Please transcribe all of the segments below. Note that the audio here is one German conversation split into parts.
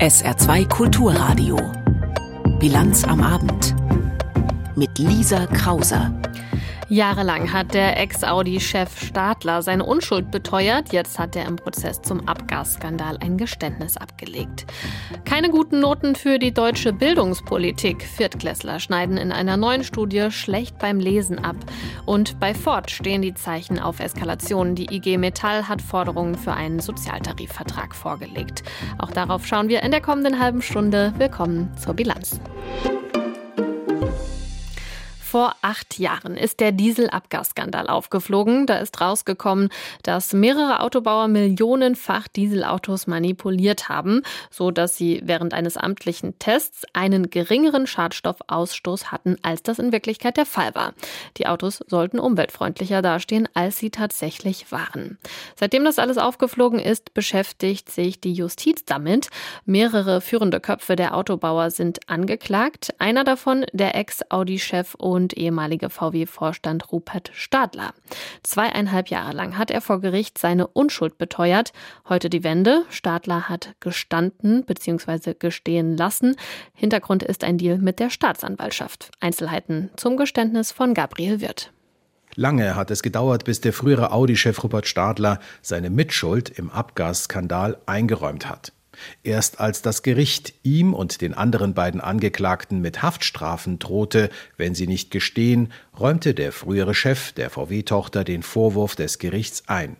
SR2 Kulturradio. Bilanz am Abend. Mit Lisa Krauser. Jahrelang hat der Ex-Audi-Chef Stadler seine Unschuld beteuert. Jetzt hat er im Prozess zum Abgasskandal ein Geständnis abgelegt. Keine guten Noten für die deutsche Bildungspolitik. Viertklässler schneiden in einer neuen Studie schlecht beim Lesen ab. Und bei Ford stehen die Zeichen auf Eskalation. Die IG Metall hat Forderungen für einen Sozialtarifvertrag vorgelegt. Auch darauf schauen wir in der kommenden halben Stunde. Willkommen zur Bilanz. Vor acht Jahren ist der Dieselabgasskandal aufgeflogen. Da ist rausgekommen, dass mehrere Autobauer millionenfach Dieselautos manipuliert haben, so dass sie während eines amtlichen Tests einen geringeren Schadstoffausstoß hatten, als das in Wirklichkeit der Fall war. Die Autos sollten umweltfreundlicher dastehen, als sie tatsächlich waren. Seitdem das alles aufgeflogen ist, beschäftigt sich die Justiz damit. Mehrere führende Köpfe der Autobauer sind angeklagt. Einer davon, der Ex-Audi-Chef und ehemalige VW-Vorstand Rupert Stadler. Zweieinhalb Jahre lang hat er vor Gericht seine Unschuld beteuert. Heute die Wende. Stadler hat gestanden bzw. gestehen lassen. Hintergrund ist ein Deal mit der Staatsanwaltschaft. Einzelheiten zum Geständnis von Gabriel Wirth. Lange hat es gedauert, bis der frühere Audi-Chef Rupert Stadler seine Mitschuld im Abgasskandal eingeräumt hat. Erst als das Gericht ihm und den anderen beiden Angeklagten mit Haftstrafen drohte, wenn sie nicht gestehen, räumte der frühere Chef der VW-Tochter den Vorwurf des Gerichts ein.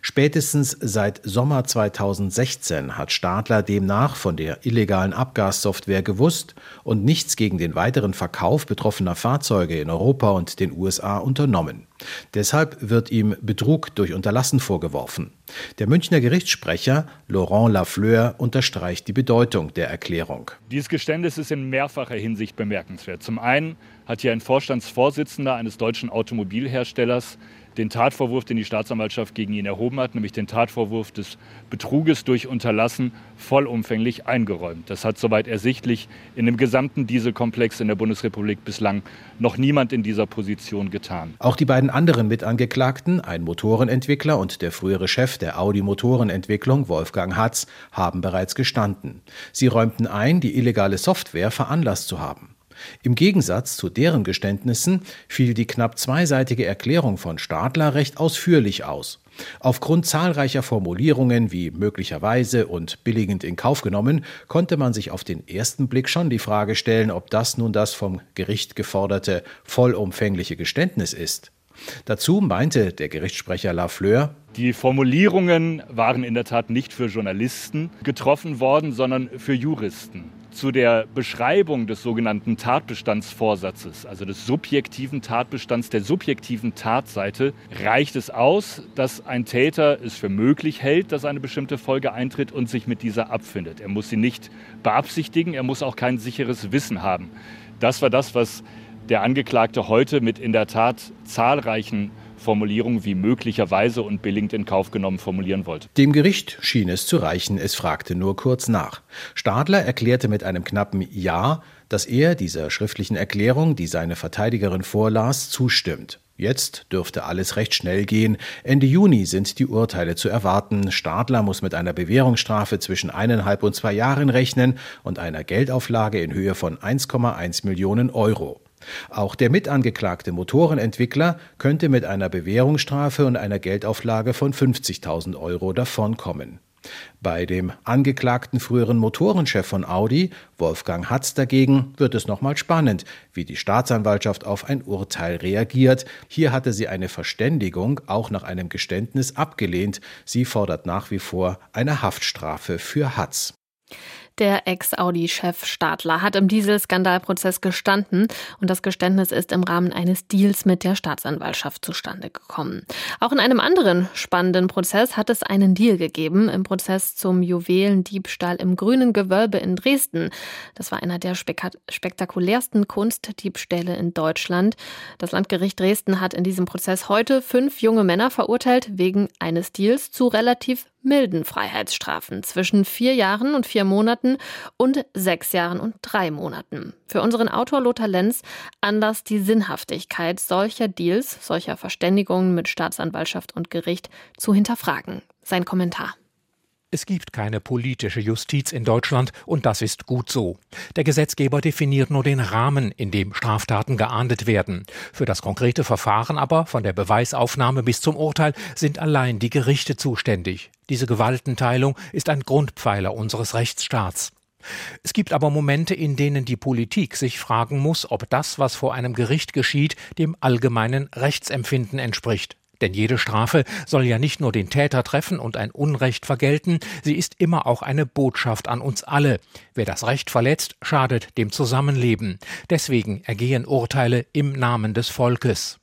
Spätestens seit Sommer 2016 hat Stadler demnach von der illegalen Abgassoftware gewusst und nichts gegen den weiteren Verkauf betroffener Fahrzeuge in Europa und den USA unternommen. Deshalb wird ihm Betrug durch Unterlassen vorgeworfen. Der Münchner Gerichtssprecher Laurent Lafleur unterstreicht die Bedeutung der Erklärung. Dieses Geständnis ist in mehrfacher Hinsicht bemerkenswert. Zum einen hat hier ein Vorstandsvorsitzender eines deutschen Automobilherstellers den Tatvorwurf, den die Staatsanwaltschaft gegen ihn erhoben hat, nämlich den Tatvorwurf des Betruges durch Unterlassen, vollumfänglich eingeräumt. Das hat soweit ersichtlich in dem gesamten Dieselkomplex in der Bundesrepublik bislang noch niemand in dieser Position getan. Auch die beiden anderen Mitangeklagten, ein Motorenentwickler und der frühere Chef der Audi Motorenentwicklung, Wolfgang Hatz, haben bereits gestanden. Sie räumten ein, die illegale Software veranlasst zu haben. Im Gegensatz zu deren Geständnissen fiel die knapp zweiseitige Erklärung von Stadler recht ausführlich aus. Aufgrund zahlreicher Formulierungen wie möglicherweise und billigend in Kauf genommen, konnte man sich auf den ersten Blick schon die Frage stellen, ob das nun das vom Gericht geforderte vollumfängliche Geständnis ist. Dazu meinte der Gerichtssprecher Lafleur, die Formulierungen waren in der Tat nicht für Journalisten getroffen worden, sondern für Juristen zu der Beschreibung des sogenannten Tatbestandsvorsatzes, also des subjektiven Tatbestands, der subjektiven Tatseite, reicht es aus, dass ein Täter es für möglich hält, dass eine bestimmte Folge eintritt und sich mit dieser abfindet. Er muss sie nicht beabsichtigen, er muss auch kein sicheres Wissen haben. Das war das, was der Angeklagte heute mit in der Tat zahlreichen Formulierung wie möglicherweise und billigend in Kauf genommen formulieren wollte. Dem Gericht schien es zu reichen, es fragte nur kurz nach. Stadler erklärte mit einem knappen Ja, dass er dieser schriftlichen Erklärung, die seine Verteidigerin vorlas, zustimmt. Jetzt dürfte alles recht schnell gehen. Ende Juni sind die Urteile zu erwarten. Stadler muss mit einer Bewährungsstrafe zwischen eineinhalb und zwei Jahren rechnen und einer Geldauflage in Höhe von 1,1 Millionen Euro. Auch der mitangeklagte Motorenentwickler könnte mit einer Bewährungsstrafe und einer Geldauflage von 50.000 Euro davonkommen. Bei dem angeklagten früheren Motorenchef von Audi, Wolfgang Hatz dagegen, wird es nochmal spannend, wie die Staatsanwaltschaft auf ein Urteil reagiert. Hier hatte sie eine Verständigung auch nach einem Geständnis abgelehnt. Sie fordert nach wie vor eine Haftstrafe für Hatz. Der Ex-Audi-Chef Stadler hat im Dieselskandalprozess gestanden und das Geständnis ist im Rahmen eines Deals mit der Staatsanwaltschaft zustande gekommen. Auch in einem anderen spannenden Prozess hat es einen Deal gegeben, im Prozess zum Juwelendiebstahl im Grünen Gewölbe in Dresden. Das war einer der spektakulärsten Kunstdiebstähle in Deutschland. Das Landgericht Dresden hat in diesem Prozess heute fünf junge Männer verurteilt wegen eines Deals zu relativ milden Freiheitsstrafen zwischen vier Jahren und vier Monaten und sechs Jahren und drei Monaten. Für unseren Autor Lothar Lenz Anlass die Sinnhaftigkeit solcher Deals, solcher Verständigungen mit Staatsanwaltschaft und Gericht zu hinterfragen. Sein Kommentar. Es gibt keine politische Justiz in Deutschland und das ist gut so. Der Gesetzgeber definiert nur den Rahmen, in dem Straftaten geahndet werden. Für das konkrete Verfahren aber, von der Beweisaufnahme bis zum Urteil, sind allein die Gerichte zuständig. Diese Gewaltenteilung ist ein Grundpfeiler unseres Rechtsstaats. Es gibt aber Momente, in denen die Politik sich fragen muss, ob das, was vor einem Gericht geschieht, dem allgemeinen Rechtsempfinden entspricht. Denn jede Strafe soll ja nicht nur den Täter treffen und ein Unrecht vergelten, sie ist immer auch eine Botschaft an uns alle. Wer das Recht verletzt, schadet dem Zusammenleben. Deswegen ergehen Urteile im Namen des Volkes.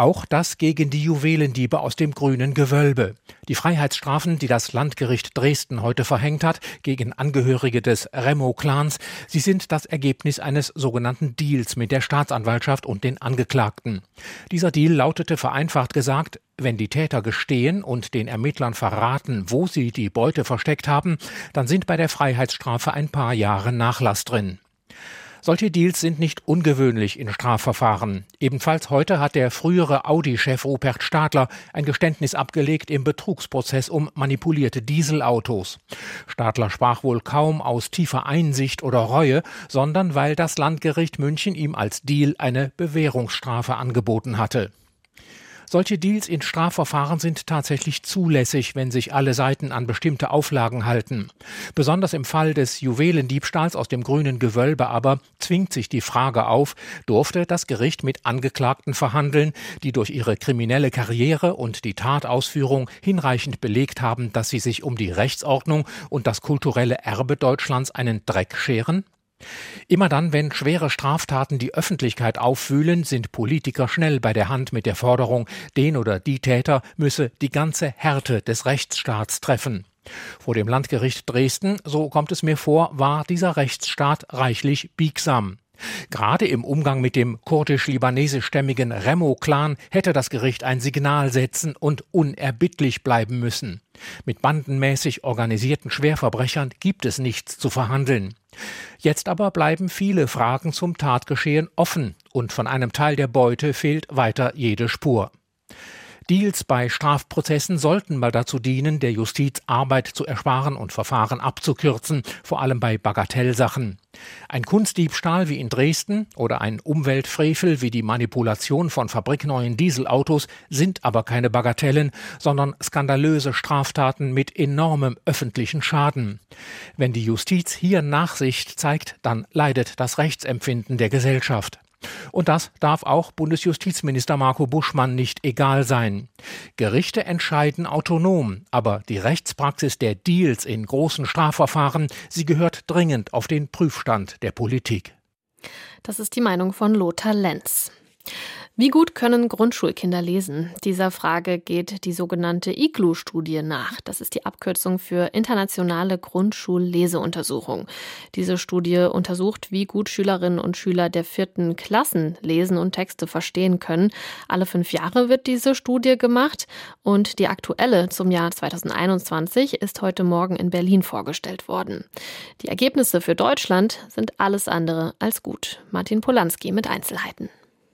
Auch das gegen die Juwelendiebe aus dem grünen Gewölbe. Die Freiheitsstrafen, die das Landgericht Dresden heute verhängt hat, gegen Angehörige des Remo-Clans, sie sind das Ergebnis eines sogenannten Deals mit der Staatsanwaltschaft und den Angeklagten. Dieser Deal lautete vereinfacht gesagt, wenn die Täter gestehen und den Ermittlern verraten, wo sie die Beute versteckt haben, dann sind bei der Freiheitsstrafe ein paar Jahre Nachlass drin. Solche Deals sind nicht ungewöhnlich in Strafverfahren. Ebenfalls heute hat der frühere Audi-Chef Rupert Stadler ein Geständnis abgelegt im Betrugsprozess um manipulierte Dieselautos. Stadler sprach wohl kaum aus tiefer Einsicht oder Reue, sondern weil das Landgericht München ihm als Deal eine Bewährungsstrafe angeboten hatte. Solche Deals in Strafverfahren sind tatsächlich zulässig, wenn sich alle Seiten an bestimmte Auflagen halten. Besonders im Fall des Juwelendiebstahls aus dem grünen Gewölbe aber zwingt sich die Frage auf, durfte das Gericht mit Angeklagten verhandeln, die durch ihre kriminelle Karriere und die Tatausführung hinreichend belegt haben, dass sie sich um die Rechtsordnung und das kulturelle Erbe Deutschlands einen Dreck scheren? Immer dann, wenn schwere Straftaten die Öffentlichkeit auffühlen, sind Politiker schnell bei der Hand mit der Forderung, den oder die Täter müsse die ganze Härte des Rechtsstaats treffen. Vor dem Landgericht Dresden, so kommt es mir vor, war dieser Rechtsstaat reichlich biegsam. Gerade im Umgang mit dem kurdisch-libanesischstämmigen Remo-Clan hätte das Gericht ein Signal setzen und unerbittlich bleiben müssen. Mit bandenmäßig organisierten Schwerverbrechern gibt es nichts zu verhandeln. Jetzt aber bleiben viele Fragen zum Tatgeschehen offen und von einem Teil der Beute fehlt weiter jede Spur. Deals bei Strafprozessen sollten mal dazu dienen, der Justiz Arbeit zu ersparen und Verfahren abzukürzen, vor allem bei Bagatellsachen. Ein Kunstdiebstahl wie in Dresden oder ein Umweltfrevel wie die Manipulation von fabrikneuen Dieselautos sind aber keine Bagatellen, sondern skandalöse Straftaten mit enormem öffentlichen Schaden. Wenn die Justiz hier Nachsicht zeigt, dann leidet das Rechtsempfinden der Gesellschaft. Und das darf auch Bundesjustizminister Marco Buschmann nicht egal sein. Gerichte entscheiden autonom, aber die Rechtspraxis der Deals in großen Strafverfahren, sie gehört dringend auf den Prüfstand der Politik. Das ist die Meinung von Lothar Lenz. Wie gut können Grundschulkinder lesen? Dieser Frage geht die sogenannte IGLU-Studie nach. Das ist die Abkürzung für Internationale Grundschulleseuntersuchung. Diese Studie untersucht, wie gut Schülerinnen und Schüler der vierten Klassen lesen und Texte verstehen können. Alle fünf Jahre wird diese Studie gemacht und die aktuelle zum Jahr 2021 ist heute Morgen in Berlin vorgestellt worden. Die Ergebnisse für Deutschland sind alles andere als gut. Martin Polanski mit Einzelheiten.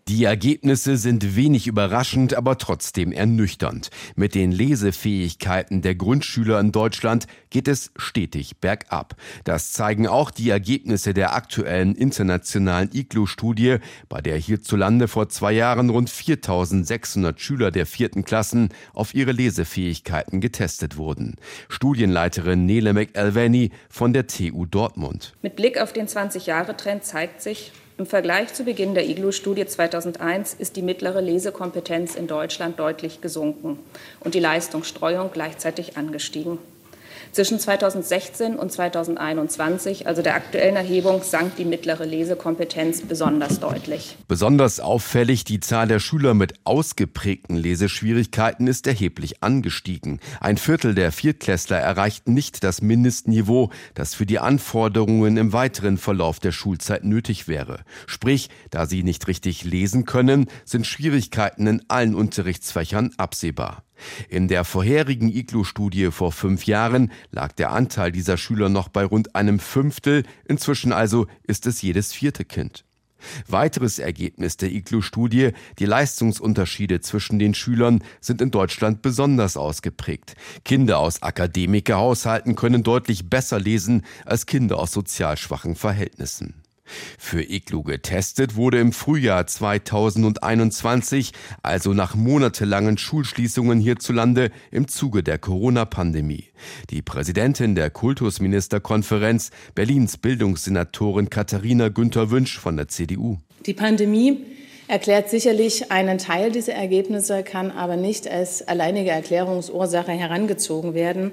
Die Ergebnisse sind wenig überraschend, aber trotzdem ernüchternd. Mit den Lesefähigkeiten der Grundschüler in Deutschland geht es stetig bergab. Das zeigen auch die Ergebnisse der aktuellen internationalen IGLU-Studie, bei der hierzulande vor zwei Jahren rund 4600 Schüler der vierten Klassen auf ihre Lesefähigkeiten getestet wurden. Studienleiterin Nele McElveny von der TU Dortmund. Mit Blick auf den 20-Jahre-Trend zeigt sich, im Vergleich zu Beginn der IGLU-Studie 2001 ist die mittlere Lesekompetenz in Deutschland deutlich gesunken und die Leistungsstreuung gleichzeitig angestiegen. Zwischen 2016 und 2021, also der aktuellen Erhebung, sank die mittlere Lesekompetenz besonders deutlich. Besonders auffällig, die Zahl der Schüler mit ausgeprägten Leseschwierigkeiten ist erheblich angestiegen. Ein Viertel der Viertklässler erreichten nicht das Mindestniveau, das für die Anforderungen im weiteren Verlauf der Schulzeit nötig wäre. Sprich, da sie nicht richtig lesen können, sind Schwierigkeiten in allen Unterrichtsfächern absehbar. In der vorherigen IGLU-Studie vor fünf Jahren lag der Anteil dieser Schüler noch bei rund einem Fünftel, inzwischen also ist es jedes vierte Kind. Weiteres Ergebnis der IGLU-Studie, die Leistungsunterschiede zwischen den Schülern sind in Deutschland besonders ausgeprägt. Kinder aus Akademikerhaushalten können deutlich besser lesen als Kinder aus sozial schwachen Verhältnissen. Für Iglu getestet wurde im Frühjahr 2021, also nach monatelangen Schulschließungen hierzulande im Zuge der Corona-Pandemie. Die Präsidentin der Kultusministerkonferenz, Berlins Bildungssenatorin Katharina Günther Wünsch von der CDU. Die Pandemie erklärt sicherlich einen Teil dieser Ergebnisse, kann aber nicht als alleinige Erklärungsursache herangezogen werden.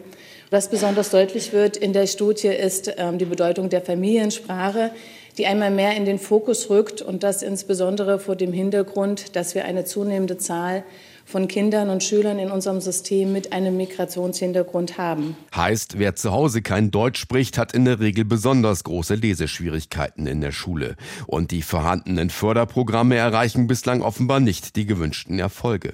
Was besonders deutlich wird in der Studie ist ähm, die Bedeutung der Familiensprache, die einmal mehr in den Fokus rückt und das insbesondere vor dem Hintergrund, dass wir eine zunehmende Zahl von Kindern und Schülern in unserem System mit einem Migrationshintergrund haben. Heißt, wer zu Hause kein Deutsch spricht, hat in der Regel besonders große Leseschwierigkeiten in der Schule. Und die vorhandenen Förderprogramme erreichen bislang offenbar nicht die gewünschten Erfolge.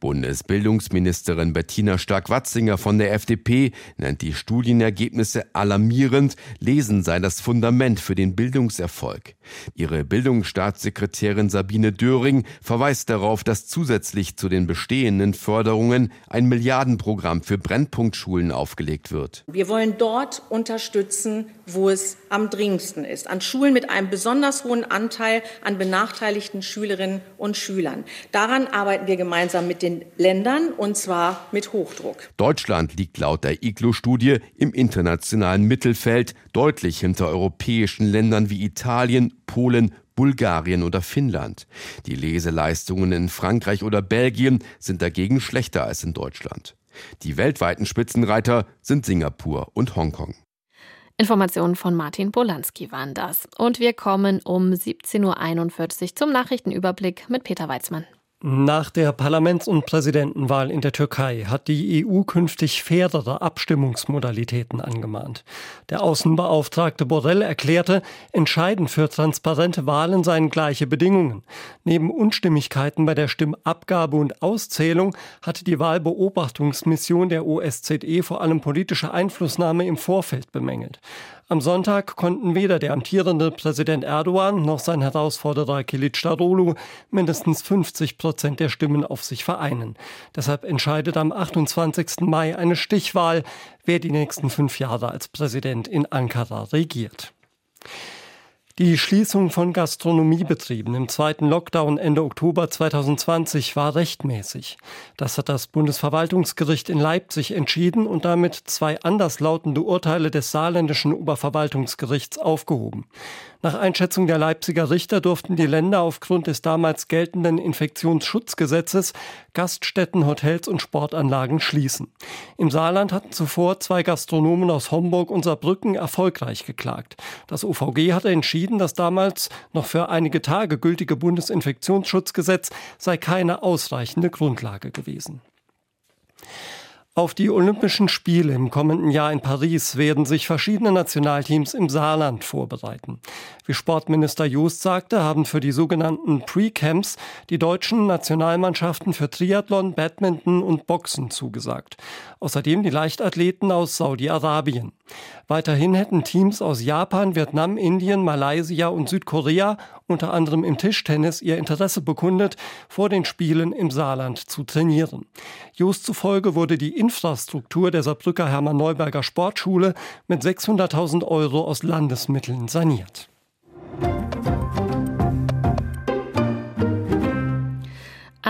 Bundesbildungsministerin Bettina Stark-Watzinger von der FDP nennt die Studienergebnisse alarmierend. Lesen sei das Fundament für den Bildungserfolg. Ihre Bildungsstaatssekretärin Sabine Döring verweist darauf, dass zusätzlich zu den bestehenden Förderungen ein Milliardenprogramm für Brennpunktschulen aufgelegt wird. Wir wollen dort unterstützen, wo es am dringendsten ist, an Schulen mit einem besonders hohen Anteil an benachteiligten Schülerinnen und Schülern. Daran arbeiten wir gemeinsam mit den Ländern und zwar mit Hochdruck. Deutschland liegt laut der IGLO-Studie im internationalen Mittelfeld, deutlich hinter europäischen Ländern wie Italien, Polen, Bulgarien oder Finnland. Die Leseleistungen in Frankreich oder Belgien sind dagegen schlechter als in Deutschland. Die weltweiten Spitzenreiter sind Singapur und Hongkong. Informationen von Martin Bolanski waren das. Und wir kommen um 17.41 Uhr zum Nachrichtenüberblick mit Peter Weizmann. Nach der Parlaments- und Präsidentenwahl in der Türkei hat die EU künftig fairere Abstimmungsmodalitäten angemahnt. Der Außenbeauftragte Borrell erklärte, entscheidend für transparente Wahlen seien gleiche Bedingungen. Neben Unstimmigkeiten bei der Stimmabgabe und Auszählung hatte die Wahlbeobachtungsmission der OSZE vor allem politische Einflussnahme im Vorfeld bemängelt. Am Sonntag konnten weder der amtierende Präsident Erdogan noch sein Herausforderer Kilicdaroglu mindestens 50 Prozent der Stimmen auf sich vereinen. Deshalb entscheidet am 28. Mai eine Stichwahl, wer die nächsten fünf Jahre als Präsident in Ankara regiert. Die Schließung von Gastronomiebetrieben im zweiten Lockdown Ende Oktober 2020 war rechtmäßig. Das hat das Bundesverwaltungsgericht in Leipzig entschieden und damit zwei anderslautende Urteile des saarländischen Oberverwaltungsgerichts aufgehoben. Nach Einschätzung der Leipziger Richter durften die Länder aufgrund des damals geltenden Infektionsschutzgesetzes Gaststätten, Hotels und Sportanlagen schließen. Im Saarland hatten zuvor zwei Gastronomen aus Homburg und Saarbrücken erfolgreich geklagt. Das OVG hatte entschieden, das damals noch für einige Tage gültige Bundesinfektionsschutzgesetz sei keine ausreichende Grundlage gewesen. Auf die Olympischen Spiele im kommenden Jahr in Paris werden sich verschiedene Nationalteams im Saarland vorbereiten. Wie Sportminister Joost sagte, haben für die sogenannten Pre-Camps die deutschen Nationalmannschaften für Triathlon, Badminton und Boxen zugesagt. Außerdem die Leichtathleten aus Saudi-Arabien. Weiterhin hätten Teams aus Japan, Vietnam, Indien, Malaysia und Südkorea unter anderem im Tischtennis ihr Interesse bekundet, vor den Spielen im Saarland zu trainieren. Just zufolge wurde die Infrastruktur der Saarbrücker Hermann Neuberger Sportschule mit 600.000 Euro aus Landesmitteln saniert.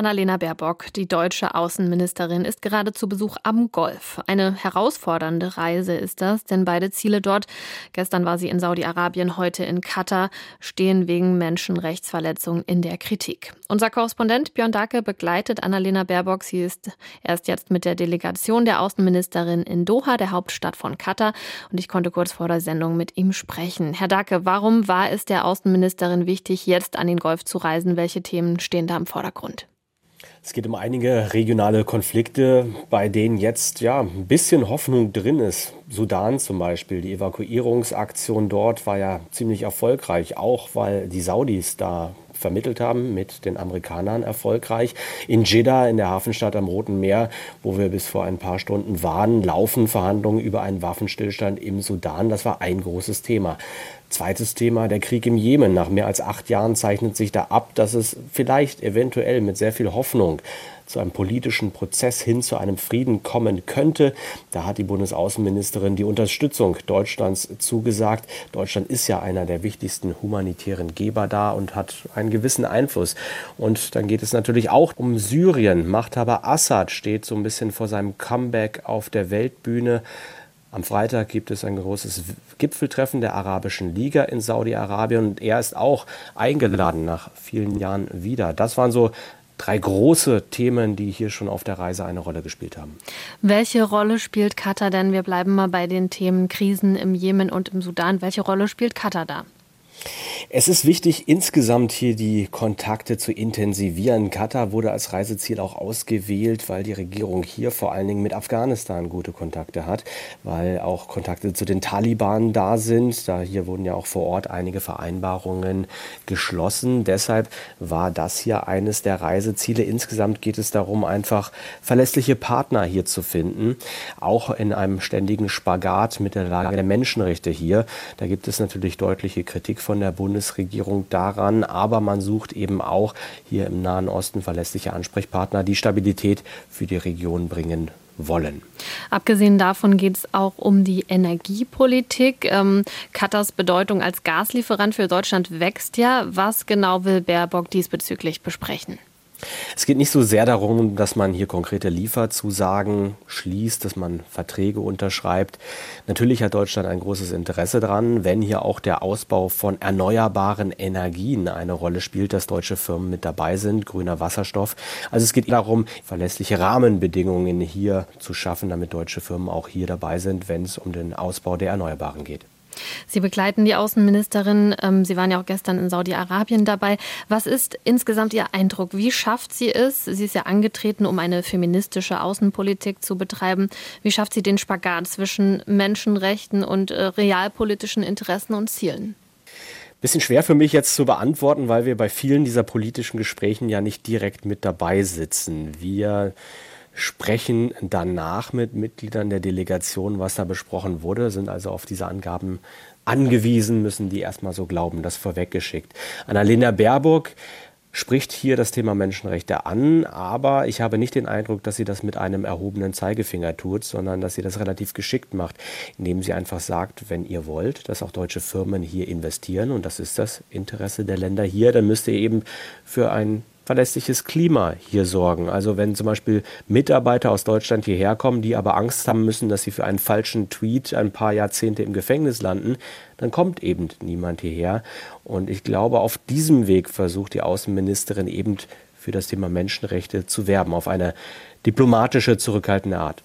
Annalena Baerbock, die deutsche Außenministerin, ist gerade zu Besuch am Golf. Eine herausfordernde Reise ist das, denn beide Ziele dort, gestern war sie in Saudi-Arabien, heute in Katar, stehen wegen Menschenrechtsverletzungen in der Kritik. Unser Korrespondent Björn Dacke begleitet Annalena Baerbock. Sie ist erst jetzt mit der Delegation der Außenministerin in Doha, der Hauptstadt von Katar, und ich konnte kurz vor der Sendung mit ihm sprechen. Herr Dacke, warum war es der Außenministerin wichtig, jetzt an den Golf zu reisen? Welche Themen stehen da im Vordergrund? Es geht um einige regionale Konflikte, bei denen jetzt ja ein bisschen Hoffnung drin ist. Sudan zum Beispiel, die Evakuierungsaktion dort war ja ziemlich erfolgreich, auch weil die Saudis da vermittelt haben, mit den Amerikanern erfolgreich. In Jeddah, in der Hafenstadt am Roten Meer, wo wir bis vor ein paar Stunden waren, laufen Verhandlungen über einen Waffenstillstand im Sudan. Das war ein großes Thema. Zweites Thema, der Krieg im Jemen. Nach mehr als acht Jahren zeichnet sich da ab, dass es vielleicht eventuell mit sehr viel Hoffnung zu einem politischen Prozess hin zu einem Frieden kommen könnte. Da hat die Bundesaußenministerin die Unterstützung Deutschlands zugesagt. Deutschland ist ja einer der wichtigsten humanitären Geber da und hat einen gewissen Einfluss. Und dann geht es natürlich auch um Syrien. Machthaber Assad steht so ein bisschen vor seinem Comeback auf der Weltbühne. Am Freitag gibt es ein großes Gipfeltreffen der Arabischen Liga in Saudi-Arabien und er ist auch eingeladen nach vielen Jahren wieder. Das waren so drei große Themen, die hier schon auf der Reise eine Rolle gespielt haben. Welche Rolle spielt Katar denn? Wir bleiben mal bei den Themen Krisen im Jemen und im Sudan. Welche Rolle spielt Katar da? Es ist wichtig, insgesamt hier die Kontakte zu intensivieren. Katar wurde als Reiseziel auch ausgewählt, weil die Regierung hier vor allen Dingen mit Afghanistan gute Kontakte hat, weil auch Kontakte zu den Taliban da sind. Da hier wurden ja auch vor Ort einige Vereinbarungen geschlossen. Deshalb war das hier eines der Reiseziele. Insgesamt geht es darum, einfach verlässliche Partner hier zu finden, auch in einem ständigen Spagat mit der Lage der Menschenrechte hier. Da gibt es natürlich deutliche Kritik von der Bundesregierung daran, aber man sucht eben auch hier im Nahen Osten verlässliche Ansprechpartner, die Stabilität für die Region bringen wollen. Abgesehen davon geht es auch um die Energiepolitik. Ähm, Katars Bedeutung als Gaslieferant für Deutschland wächst ja. Was genau will Baerbock diesbezüglich besprechen? Es geht nicht so sehr darum, dass man hier konkrete Lieferzusagen schließt, dass man Verträge unterschreibt. Natürlich hat Deutschland ein großes Interesse daran, wenn hier auch der Ausbau von erneuerbaren Energien eine Rolle spielt, dass deutsche Firmen mit dabei sind, grüner Wasserstoff. Also es geht darum, verlässliche Rahmenbedingungen hier zu schaffen, damit deutsche Firmen auch hier dabei sind, wenn es um den Ausbau der Erneuerbaren geht. Sie begleiten die Außenministerin. Ähm, sie waren ja auch gestern in Saudi-Arabien dabei. Was ist insgesamt Ihr Eindruck? Wie schafft sie es? Sie ist ja angetreten, um eine feministische Außenpolitik zu betreiben. Wie schafft sie den Spagat zwischen Menschenrechten und äh, realpolitischen Interessen und Zielen? Bisschen schwer für mich jetzt zu beantworten, weil wir bei vielen dieser politischen Gesprächen ja nicht direkt mit dabei sitzen. Wir sprechen danach mit Mitgliedern der Delegation, was da besprochen wurde, sind also auf diese Angaben angewiesen, müssen die erstmal so glauben, das vorweggeschickt. Annalena Baerbock spricht hier das Thema Menschenrechte an, aber ich habe nicht den Eindruck, dass sie das mit einem erhobenen Zeigefinger tut, sondern dass sie das relativ geschickt macht, indem sie einfach sagt, wenn ihr wollt, dass auch deutsche Firmen hier investieren, und das ist das Interesse der Länder hier, dann müsst ihr eben für ein verlässliches Klima hier sorgen. Also wenn zum Beispiel Mitarbeiter aus Deutschland hierher kommen, die aber Angst haben müssen, dass sie für einen falschen Tweet ein paar Jahrzehnte im Gefängnis landen, dann kommt eben niemand hierher. Und ich glaube, auf diesem Weg versucht die Außenministerin eben für das Thema Menschenrechte zu werben, auf eine diplomatische, zurückhaltende Art.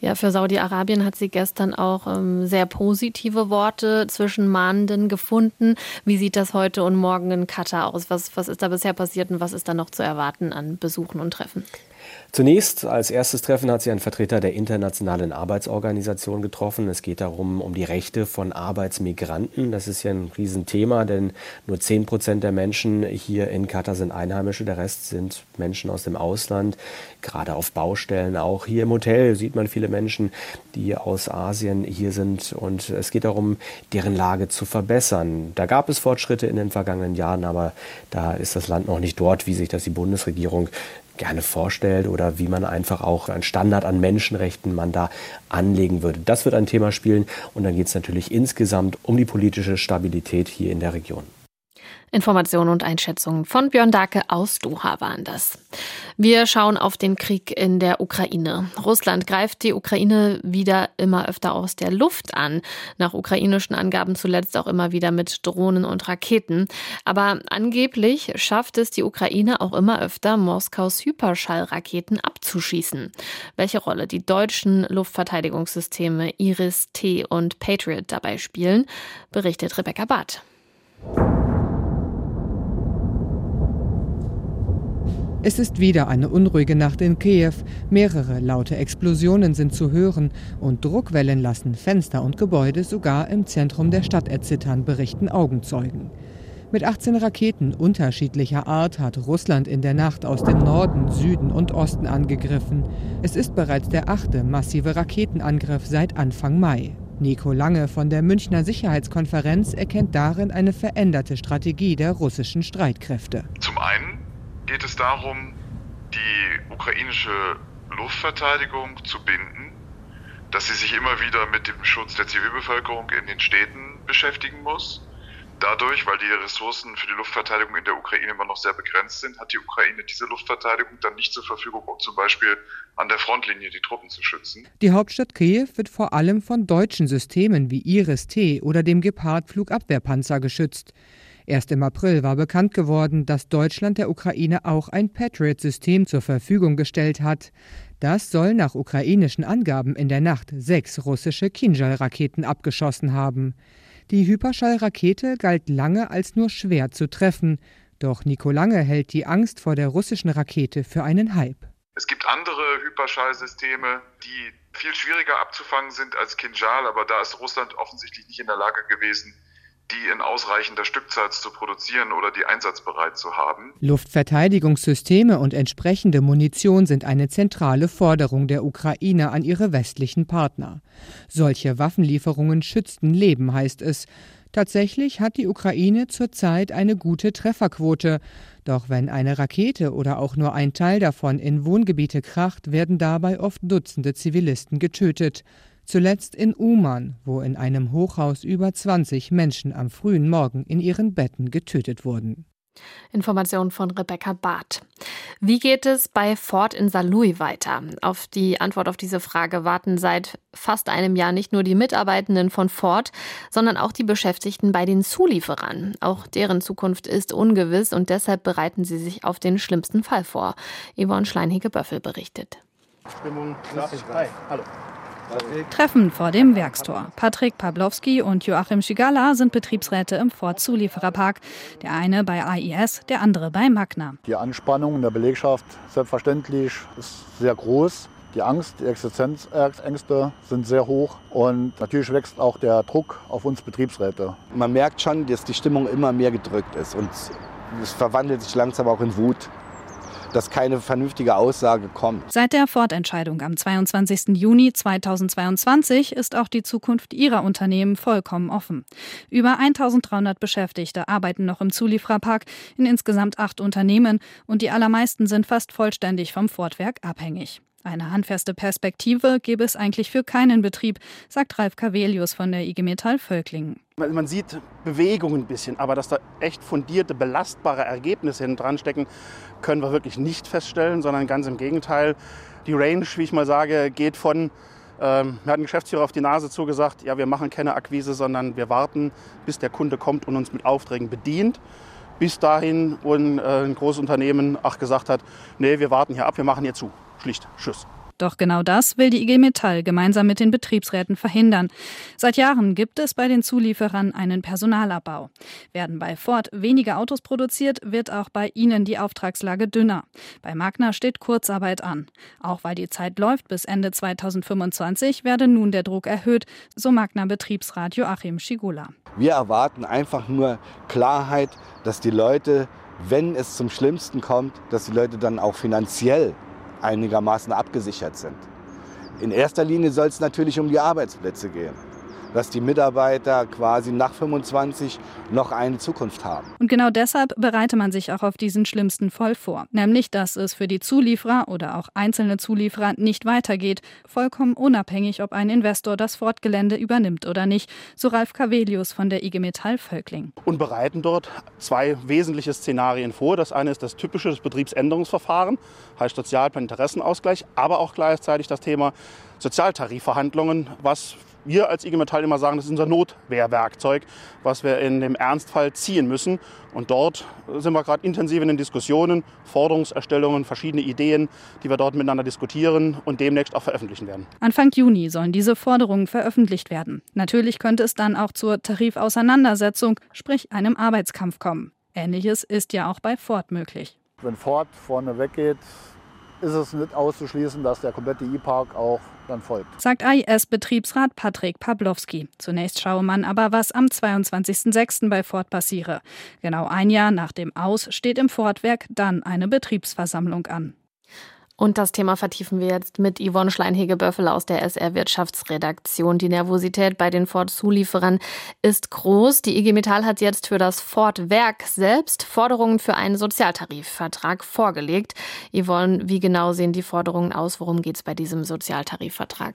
Ja, für Saudi-Arabien hat sie gestern auch ähm, sehr positive Worte zwischen Mahnenden gefunden. Wie sieht das heute und morgen in Katar aus? Was, was ist da bisher passiert und was ist da noch zu erwarten an Besuchen und Treffen? Zunächst als erstes Treffen hat sie einen Vertreter der Internationalen Arbeitsorganisation getroffen. Es geht darum, um die Rechte von Arbeitsmigranten. Das ist ja ein Riesenthema, denn nur 10 Prozent der Menschen hier in Katar sind Einheimische. Der Rest sind Menschen aus dem Ausland, gerade auf Baustellen. Auch hier im Hotel sieht man viele Menschen, die aus Asien hier sind. Und es geht darum, deren Lage zu verbessern. Da gab es Fortschritte in den vergangenen Jahren, aber da ist das Land noch nicht dort, wie sich das die Bundesregierung gerne vorstellt oder wie man einfach auch einen Standard an Menschenrechten man da anlegen würde. Das wird ein Thema spielen und dann geht es natürlich insgesamt um die politische Stabilität hier in der Region. Informationen und Einschätzungen von Björn Dake aus Doha waren das. Wir schauen auf den Krieg in der Ukraine. Russland greift die Ukraine wieder immer öfter aus der Luft an. Nach ukrainischen Angaben zuletzt auch immer wieder mit Drohnen und Raketen. Aber angeblich schafft es die Ukraine auch immer öfter, Moskaus Hyperschallraketen abzuschießen. Welche Rolle die deutschen Luftverteidigungssysteme Iris-T und Patriot dabei spielen, berichtet Rebecca Barth. Es ist wieder eine unruhige Nacht in Kiew. Mehrere laute Explosionen sind zu hören und Druckwellen lassen Fenster und Gebäude sogar im Zentrum der Stadt erzittern, berichten Augenzeugen. Mit 18 Raketen unterschiedlicher Art hat Russland in der Nacht aus dem Norden, Süden und Osten angegriffen. Es ist bereits der achte massive Raketenangriff seit Anfang Mai. Nico Lange von der Münchner Sicherheitskonferenz erkennt darin eine veränderte Strategie der russischen Streitkräfte. Zum einen geht es darum, die ukrainische Luftverteidigung zu binden, dass sie sich immer wieder mit dem Schutz der Zivilbevölkerung in den Städten beschäftigen muss Dadurch, weil die Ressourcen für die Luftverteidigung in der Ukraine immer noch sehr begrenzt sind, hat die Ukraine diese Luftverteidigung dann nicht zur Verfügung, um zum Beispiel an der Frontlinie die Truppen zu schützen. Die Hauptstadt Kiew wird vor allem von deutschen Systemen wie Iris-T oder dem Gepard-Flugabwehrpanzer geschützt. Erst im April war bekannt geworden, dass Deutschland der Ukraine auch ein Patriot-System zur Verfügung gestellt hat. Das soll nach ukrainischen Angaben in der Nacht sechs russische Kinjal-Raketen abgeschossen haben. Die Hyperschallrakete galt lange als nur schwer zu treffen, doch Nico Lange hält die Angst vor der russischen Rakete für einen Hype. Es gibt andere Hyperschallsysteme, die viel schwieriger abzufangen sind als Kinjal, aber da ist Russland offensichtlich nicht in der Lage gewesen, die in ausreichender Stückzahl zu produzieren oder die einsatzbereit zu haben. Luftverteidigungssysteme und entsprechende Munition sind eine zentrale Forderung der Ukraine an ihre westlichen Partner. Solche Waffenlieferungen schützten Leben, heißt es. Tatsächlich hat die Ukraine zurzeit eine gute Trefferquote. Doch wenn eine Rakete oder auch nur ein Teil davon in Wohngebiete kracht, werden dabei oft Dutzende Zivilisten getötet. Zuletzt in Uman, wo in einem Hochhaus über 20 Menschen am frühen Morgen in ihren Betten getötet wurden. Informationen von Rebecca Barth. Wie geht es bei Ford in Saarlouis weiter? Auf die Antwort auf diese Frage warten seit fast einem Jahr nicht nur die Mitarbeitenden von Ford, sondern auch die Beschäftigten bei den Zulieferern. Auch deren Zukunft ist ungewiss und deshalb bereiten sie sich auf den schlimmsten Fall vor. Yvonne Schleinhege-Böffel berichtet. Stimmung, Hallo. Treffen vor dem Werkstor. Patrick Pawlowski und Joachim Schigala sind Betriebsräte im Ford-Zuliefererpark. Der eine bei AIS, der andere bei Magna. Die Anspannung in der Belegschaft selbstverständlich ist sehr groß. Die Angst, die Existenzängste sind sehr hoch und natürlich wächst auch der Druck auf uns Betriebsräte. Man merkt schon, dass die Stimmung immer mehr gedrückt ist und es verwandelt sich langsam auch in Wut dass keine vernünftige Aussage kommt. Seit der Ford-Entscheidung am 22. Juni 2022 ist auch die Zukunft ihrer Unternehmen vollkommen offen. Über 1300 Beschäftigte arbeiten noch im Zuliefererpark in insgesamt acht Unternehmen und die allermeisten sind fast vollständig vom Fordwerk abhängig. Eine handfeste Perspektive gäbe es eigentlich für keinen Betrieb, sagt Ralf Cavelius von der IG Metall Völklingen. Man sieht Bewegungen ein bisschen, aber dass da echt fundierte, belastbare Ergebnisse hinten dran stecken, können wir wirklich nicht feststellen, sondern ganz im Gegenteil. Die Range, wie ich mal sage, geht von, ähm, mir hat ein Geschäftsführer auf die Nase zugesagt, ja, wir machen keine Akquise, sondern wir warten, bis der Kunde kommt und uns mit Aufträgen bedient bis dahin, wo ein, äh, ein großes Unternehmen ach gesagt hat, nee, wir warten hier ab, wir machen hier zu. Schlicht. Tschüss. Doch genau das will die IG Metall gemeinsam mit den Betriebsräten verhindern. Seit Jahren gibt es bei den Zulieferern einen Personalabbau. Werden bei Ford weniger Autos produziert, wird auch bei ihnen die Auftragslage dünner. Bei Magna steht Kurzarbeit an. Auch weil die Zeit läuft bis Ende 2025, werde nun der Druck erhöht, so Magna Betriebsrat Joachim Schigula. Wir erwarten einfach nur Klarheit, dass die Leute, wenn es zum Schlimmsten kommt, dass die Leute dann auch finanziell einigermaßen abgesichert sind. In erster Linie soll es natürlich um die Arbeitsplätze gehen dass die Mitarbeiter quasi nach 25 noch eine Zukunft haben. Und genau deshalb bereite man sich auch auf diesen schlimmsten Fall vor, nämlich dass es für die Zulieferer oder auch einzelne Zulieferer nicht weitergeht, vollkommen unabhängig, ob ein Investor das Fortgelände übernimmt oder nicht, so Ralf Cavelius von der IG Metall Völkling. Und bereiten dort zwei wesentliche Szenarien vor. Das eine ist das typische Betriebsänderungsverfahren, heißt Sozialplan Interessenausgleich, aber auch gleichzeitig das Thema Sozialtarifverhandlungen, was wir als IG Metall immer sagen, das ist unser Notwehrwerkzeug, was wir in dem Ernstfall ziehen müssen. Und dort sind wir gerade intensiv in den Diskussionen, Forderungserstellungen, verschiedene Ideen, die wir dort miteinander diskutieren und demnächst auch veröffentlichen werden. Anfang Juni sollen diese Forderungen veröffentlicht werden. Natürlich könnte es dann auch zur Tarifauseinandersetzung, sprich einem Arbeitskampf kommen. Ähnliches ist ja auch bei Ford möglich. Wenn Ford vorne weggeht, ist es nicht auszuschließen, dass der komplette E-Park auch dann folgt. Sagt AIS-Betriebsrat Patrick Pawlowski. Zunächst schaue man aber, was am 22.06. bei Ford passiere. Genau ein Jahr nach dem Aus steht im Fordwerk dann eine Betriebsversammlung an. Und das Thema vertiefen wir jetzt mit Yvonne Schleinhege-Böffel aus der SR Wirtschaftsredaktion. Die Nervosität bei den Ford-Zulieferern ist groß. Die IG Metall hat jetzt für das Ford-Werk selbst Forderungen für einen Sozialtarifvertrag vorgelegt. Yvonne, wie genau sehen die Forderungen aus? Worum geht es bei diesem Sozialtarifvertrag?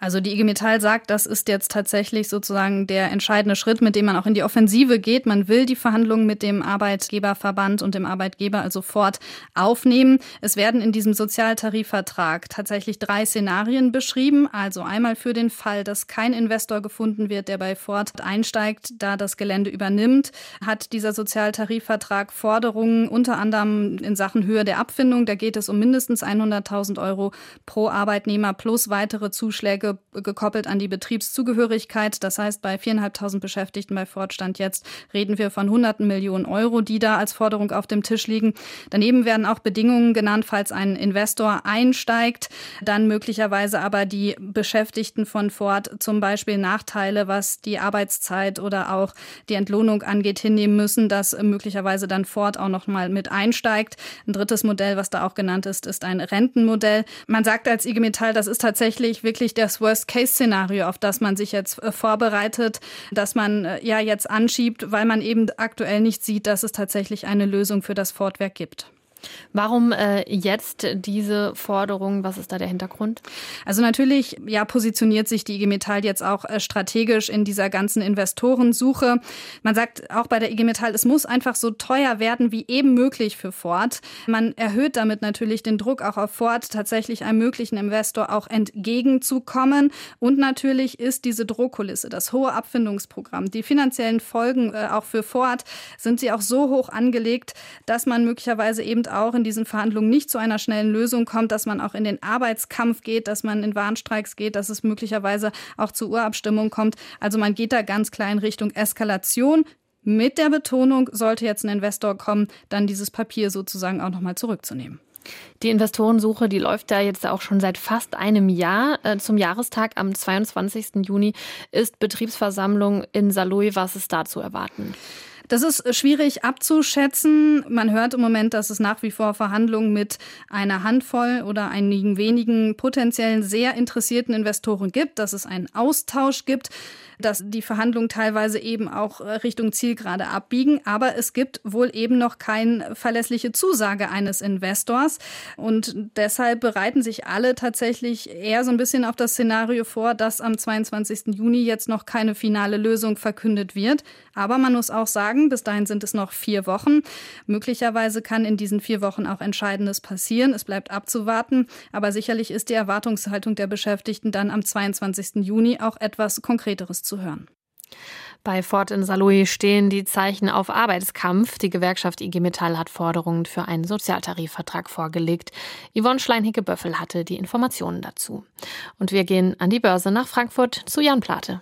Also die IG Metall sagt, das ist jetzt tatsächlich sozusagen der entscheidende Schritt, mit dem man auch in die Offensive geht. Man will die Verhandlungen mit dem Arbeitgeberverband und dem Arbeitgeber also fort aufnehmen. Es werden in diesem Sozialtarifvertrag tatsächlich drei Szenarien beschrieben. Also einmal für den Fall, dass kein Investor gefunden wird, der bei Ford einsteigt, da das Gelände übernimmt, hat dieser Sozialtarifvertrag Forderungen unter anderem in Sachen Höhe der Abfindung. Da geht es um mindestens 100.000 Euro pro Arbeitnehmer plus weitere Zuschläge Zuschläge gekoppelt an die Betriebszugehörigkeit. Das heißt, bei viereinhalbtausend Beschäftigten bei Fortstand jetzt reden wir von hunderten Millionen Euro, die da als Forderung auf dem Tisch liegen. Daneben werden auch Bedingungen genannt, falls ein Investor einsteigt, dann möglicherweise aber die Beschäftigten von Ford zum Beispiel Nachteile, was die Arbeitszeit oder auch die Entlohnung angeht, hinnehmen müssen, dass möglicherweise dann Ford auch noch mal mit einsteigt. Ein drittes Modell, was da auch genannt ist, ist ein Rentenmodell. Man sagt als IG Metall, das ist tatsächlich wirklich das Worst-Case-Szenario, auf das man sich jetzt äh, vorbereitet, dass man äh, ja jetzt anschiebt, weil man eben aktuell nicht sieht, dass es tatsächlich eine Lösung für das Fortwerk gibt. Warum äh, jetzt diese Forderung? Was ist da der Hintergrund? Also natürlich, ja, positioniert sich die IG Metall jetzt auch äh, strategisch in dieser ganzen Investorensuche. Man sagt auch bei der IG Metall, es muss einfach so teuer werden wie eben möglich für Ford. Man erhöht damit natürlich den Druck auch auf Ford, tatsächlich einem möglichen Investor auch entgegenzukommen. Und natürlich ist diese Drohkulisse, das hohe Abfindungsprogramm, die finanziellen Folgen äh, auch für Ford, sind sie auch so hoch angelegt, dass man möglicherweise eben auch in diesen Verhandlungen nicht zu einer schnellen Lösung kommt, dass man auch in den Arbeitskampf geht, dass man in Warnstreiks geht, dass es möglicherweise auch zu Urabstimmung kommt. Also man geht da ganz klar in Richtung Eskalation. Mit der Betonung, sollte jetzt ein Investor kommen, dann dieses Papier sozusagen auch nochmal zurückzunehmen. Die Investorensuche, die läuft ja jetzt auch schon seit fast einem Jahr. Äh, zum Jahrestag am 22. Juni ist Betriebsversammlung in Saloy. Was ist da zu erwarten? Das ist schwierig abzuschätzen. Man hört im Moment, dass es nach wie vor Verhandlungen mit einer Handvoll oder einigen wenigen potenziellen sehr interessierten Investoren gibt, dass es einen Austausch gibt dass die Verhandlungen teilweise eben auch äh, Richtung Zielgerade abbiegen. Aber es gibt wohl eben noch keine verlässliche Zusage eines Investors. Und deshalb bereiten sich alle tatsächlich eher so ein bisschen auf das Szenario vor, dass am 22. Juni jetzt noch keine finale Lösung verkündet wird. Aber man muss auch sagen, bis dahin sind es noch vier Wochen. Möglicherweise kann in diesen vier Wochen auch Entscheidendes passieren. Es bleibt abzuwarten. Aber sicherlich ist die Erwartungshaltung der Beschäftigten dann am 22. Juni auch etwas Konkreteres zu hören. Bei Ford in Saarlouis stehen die Zeichen auf Arbeitskampf. Die Gewerkschaft IG Metall hat Forderungen für einen Sozialtarifvertrag vorgelegt. Yvonne Schleinhicke-Böffel hatte die Informationen dazu. Und wir gehen an die Börse nach Frankfurt zu Jan Plate.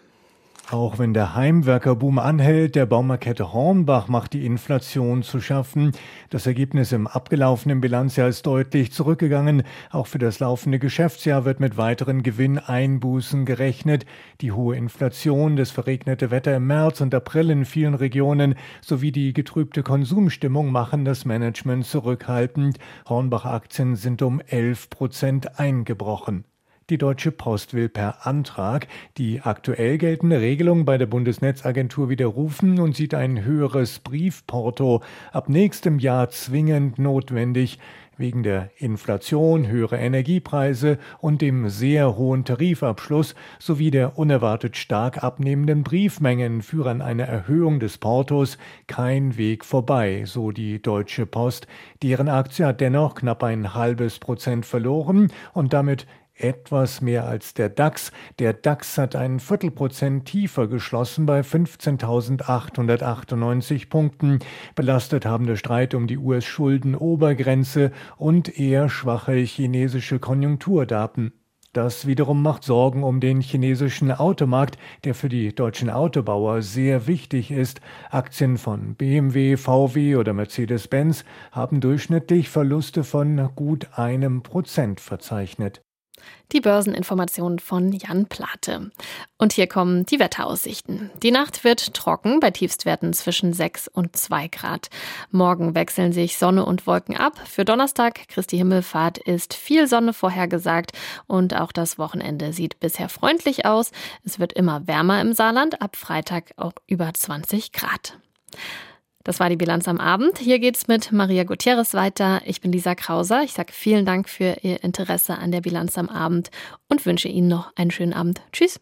Auch wenn der Heimwerkerboom anhält, der Baumarkette Hornbach macht die Inflation zu schaffen. Das Ergebnis im abgelaufenen Bilanzjahr ist deutlich zurückgegangen. Auch für das laufende Geschäftsjahr wird mit weiteren Gewinneinbußen gerechnet. Die hohe Inflation, das verregnete Wetter im März und April in vielen Regionen sowie die getrübte Konsumstimmung machen das Management zurückhaltend. Hornbach-Aktien sind um 11 Prozent eingebrochen. Die Deutsche Post will per Antrag die aktuell geltende Regelung bei der Bundesnetzagentur widerrufen und sieht ein höheres Briefporto ab nächstem Jahr zwingend notwendig. Wegen der Inflation, höhere Energiepreise und dem sehr hohen Tarifabschluss sowie der unerwartet stark abnehmenden Briefmengen führen eine Erhöhung des Portos kein Weg vorbei, so die Deutsche Post. Deren Aktie hat dennoch knapp ein halbes Prozent verloren und damit etwas mehr als der DAX. Der DAX hat einen Viertelprozent tiefer geschlossen bei 15.898 Punkten. Belastet haben der Streit um die US-Schuldenobergrenze und eher schwache chinesische Konjunkturdaten. Das wiederum macht Sorgen um den chinesischen Automarkt, der für die deutschen Autobauer sehr wichtig ist. Aktien von BMW, VW oder Mercedes-Benz haben durchschnittlich Verluste von gut einem Prozent verzeichnet. Die Börseninformationen von Jan Plate. Und hier kommen die Wetteraussichten. Die Nacht wird trocken bei Tiefstwerten zwischen 6 und 2 Grad. Morgen wechseln sich Sonne und Wolken ab. Für Donnerstag, Christi Himmelfahrt, ist viel Sonne vorhergesagt und auch das Wochenende sieht bisher freundlich aus. Es wird immer wärmer im Saarland, ab Freitag auch über 20 Grad. Das war die Bilanz am Abend. Hier geht's mit Maria Gutierrez weiter. Ich bin Lisa Krauser. Ich sage vielen Dank für Ihr Interesse an der Bilanz am Abend und wünsche Ihnen noch einen schönen Abend. Tschüss.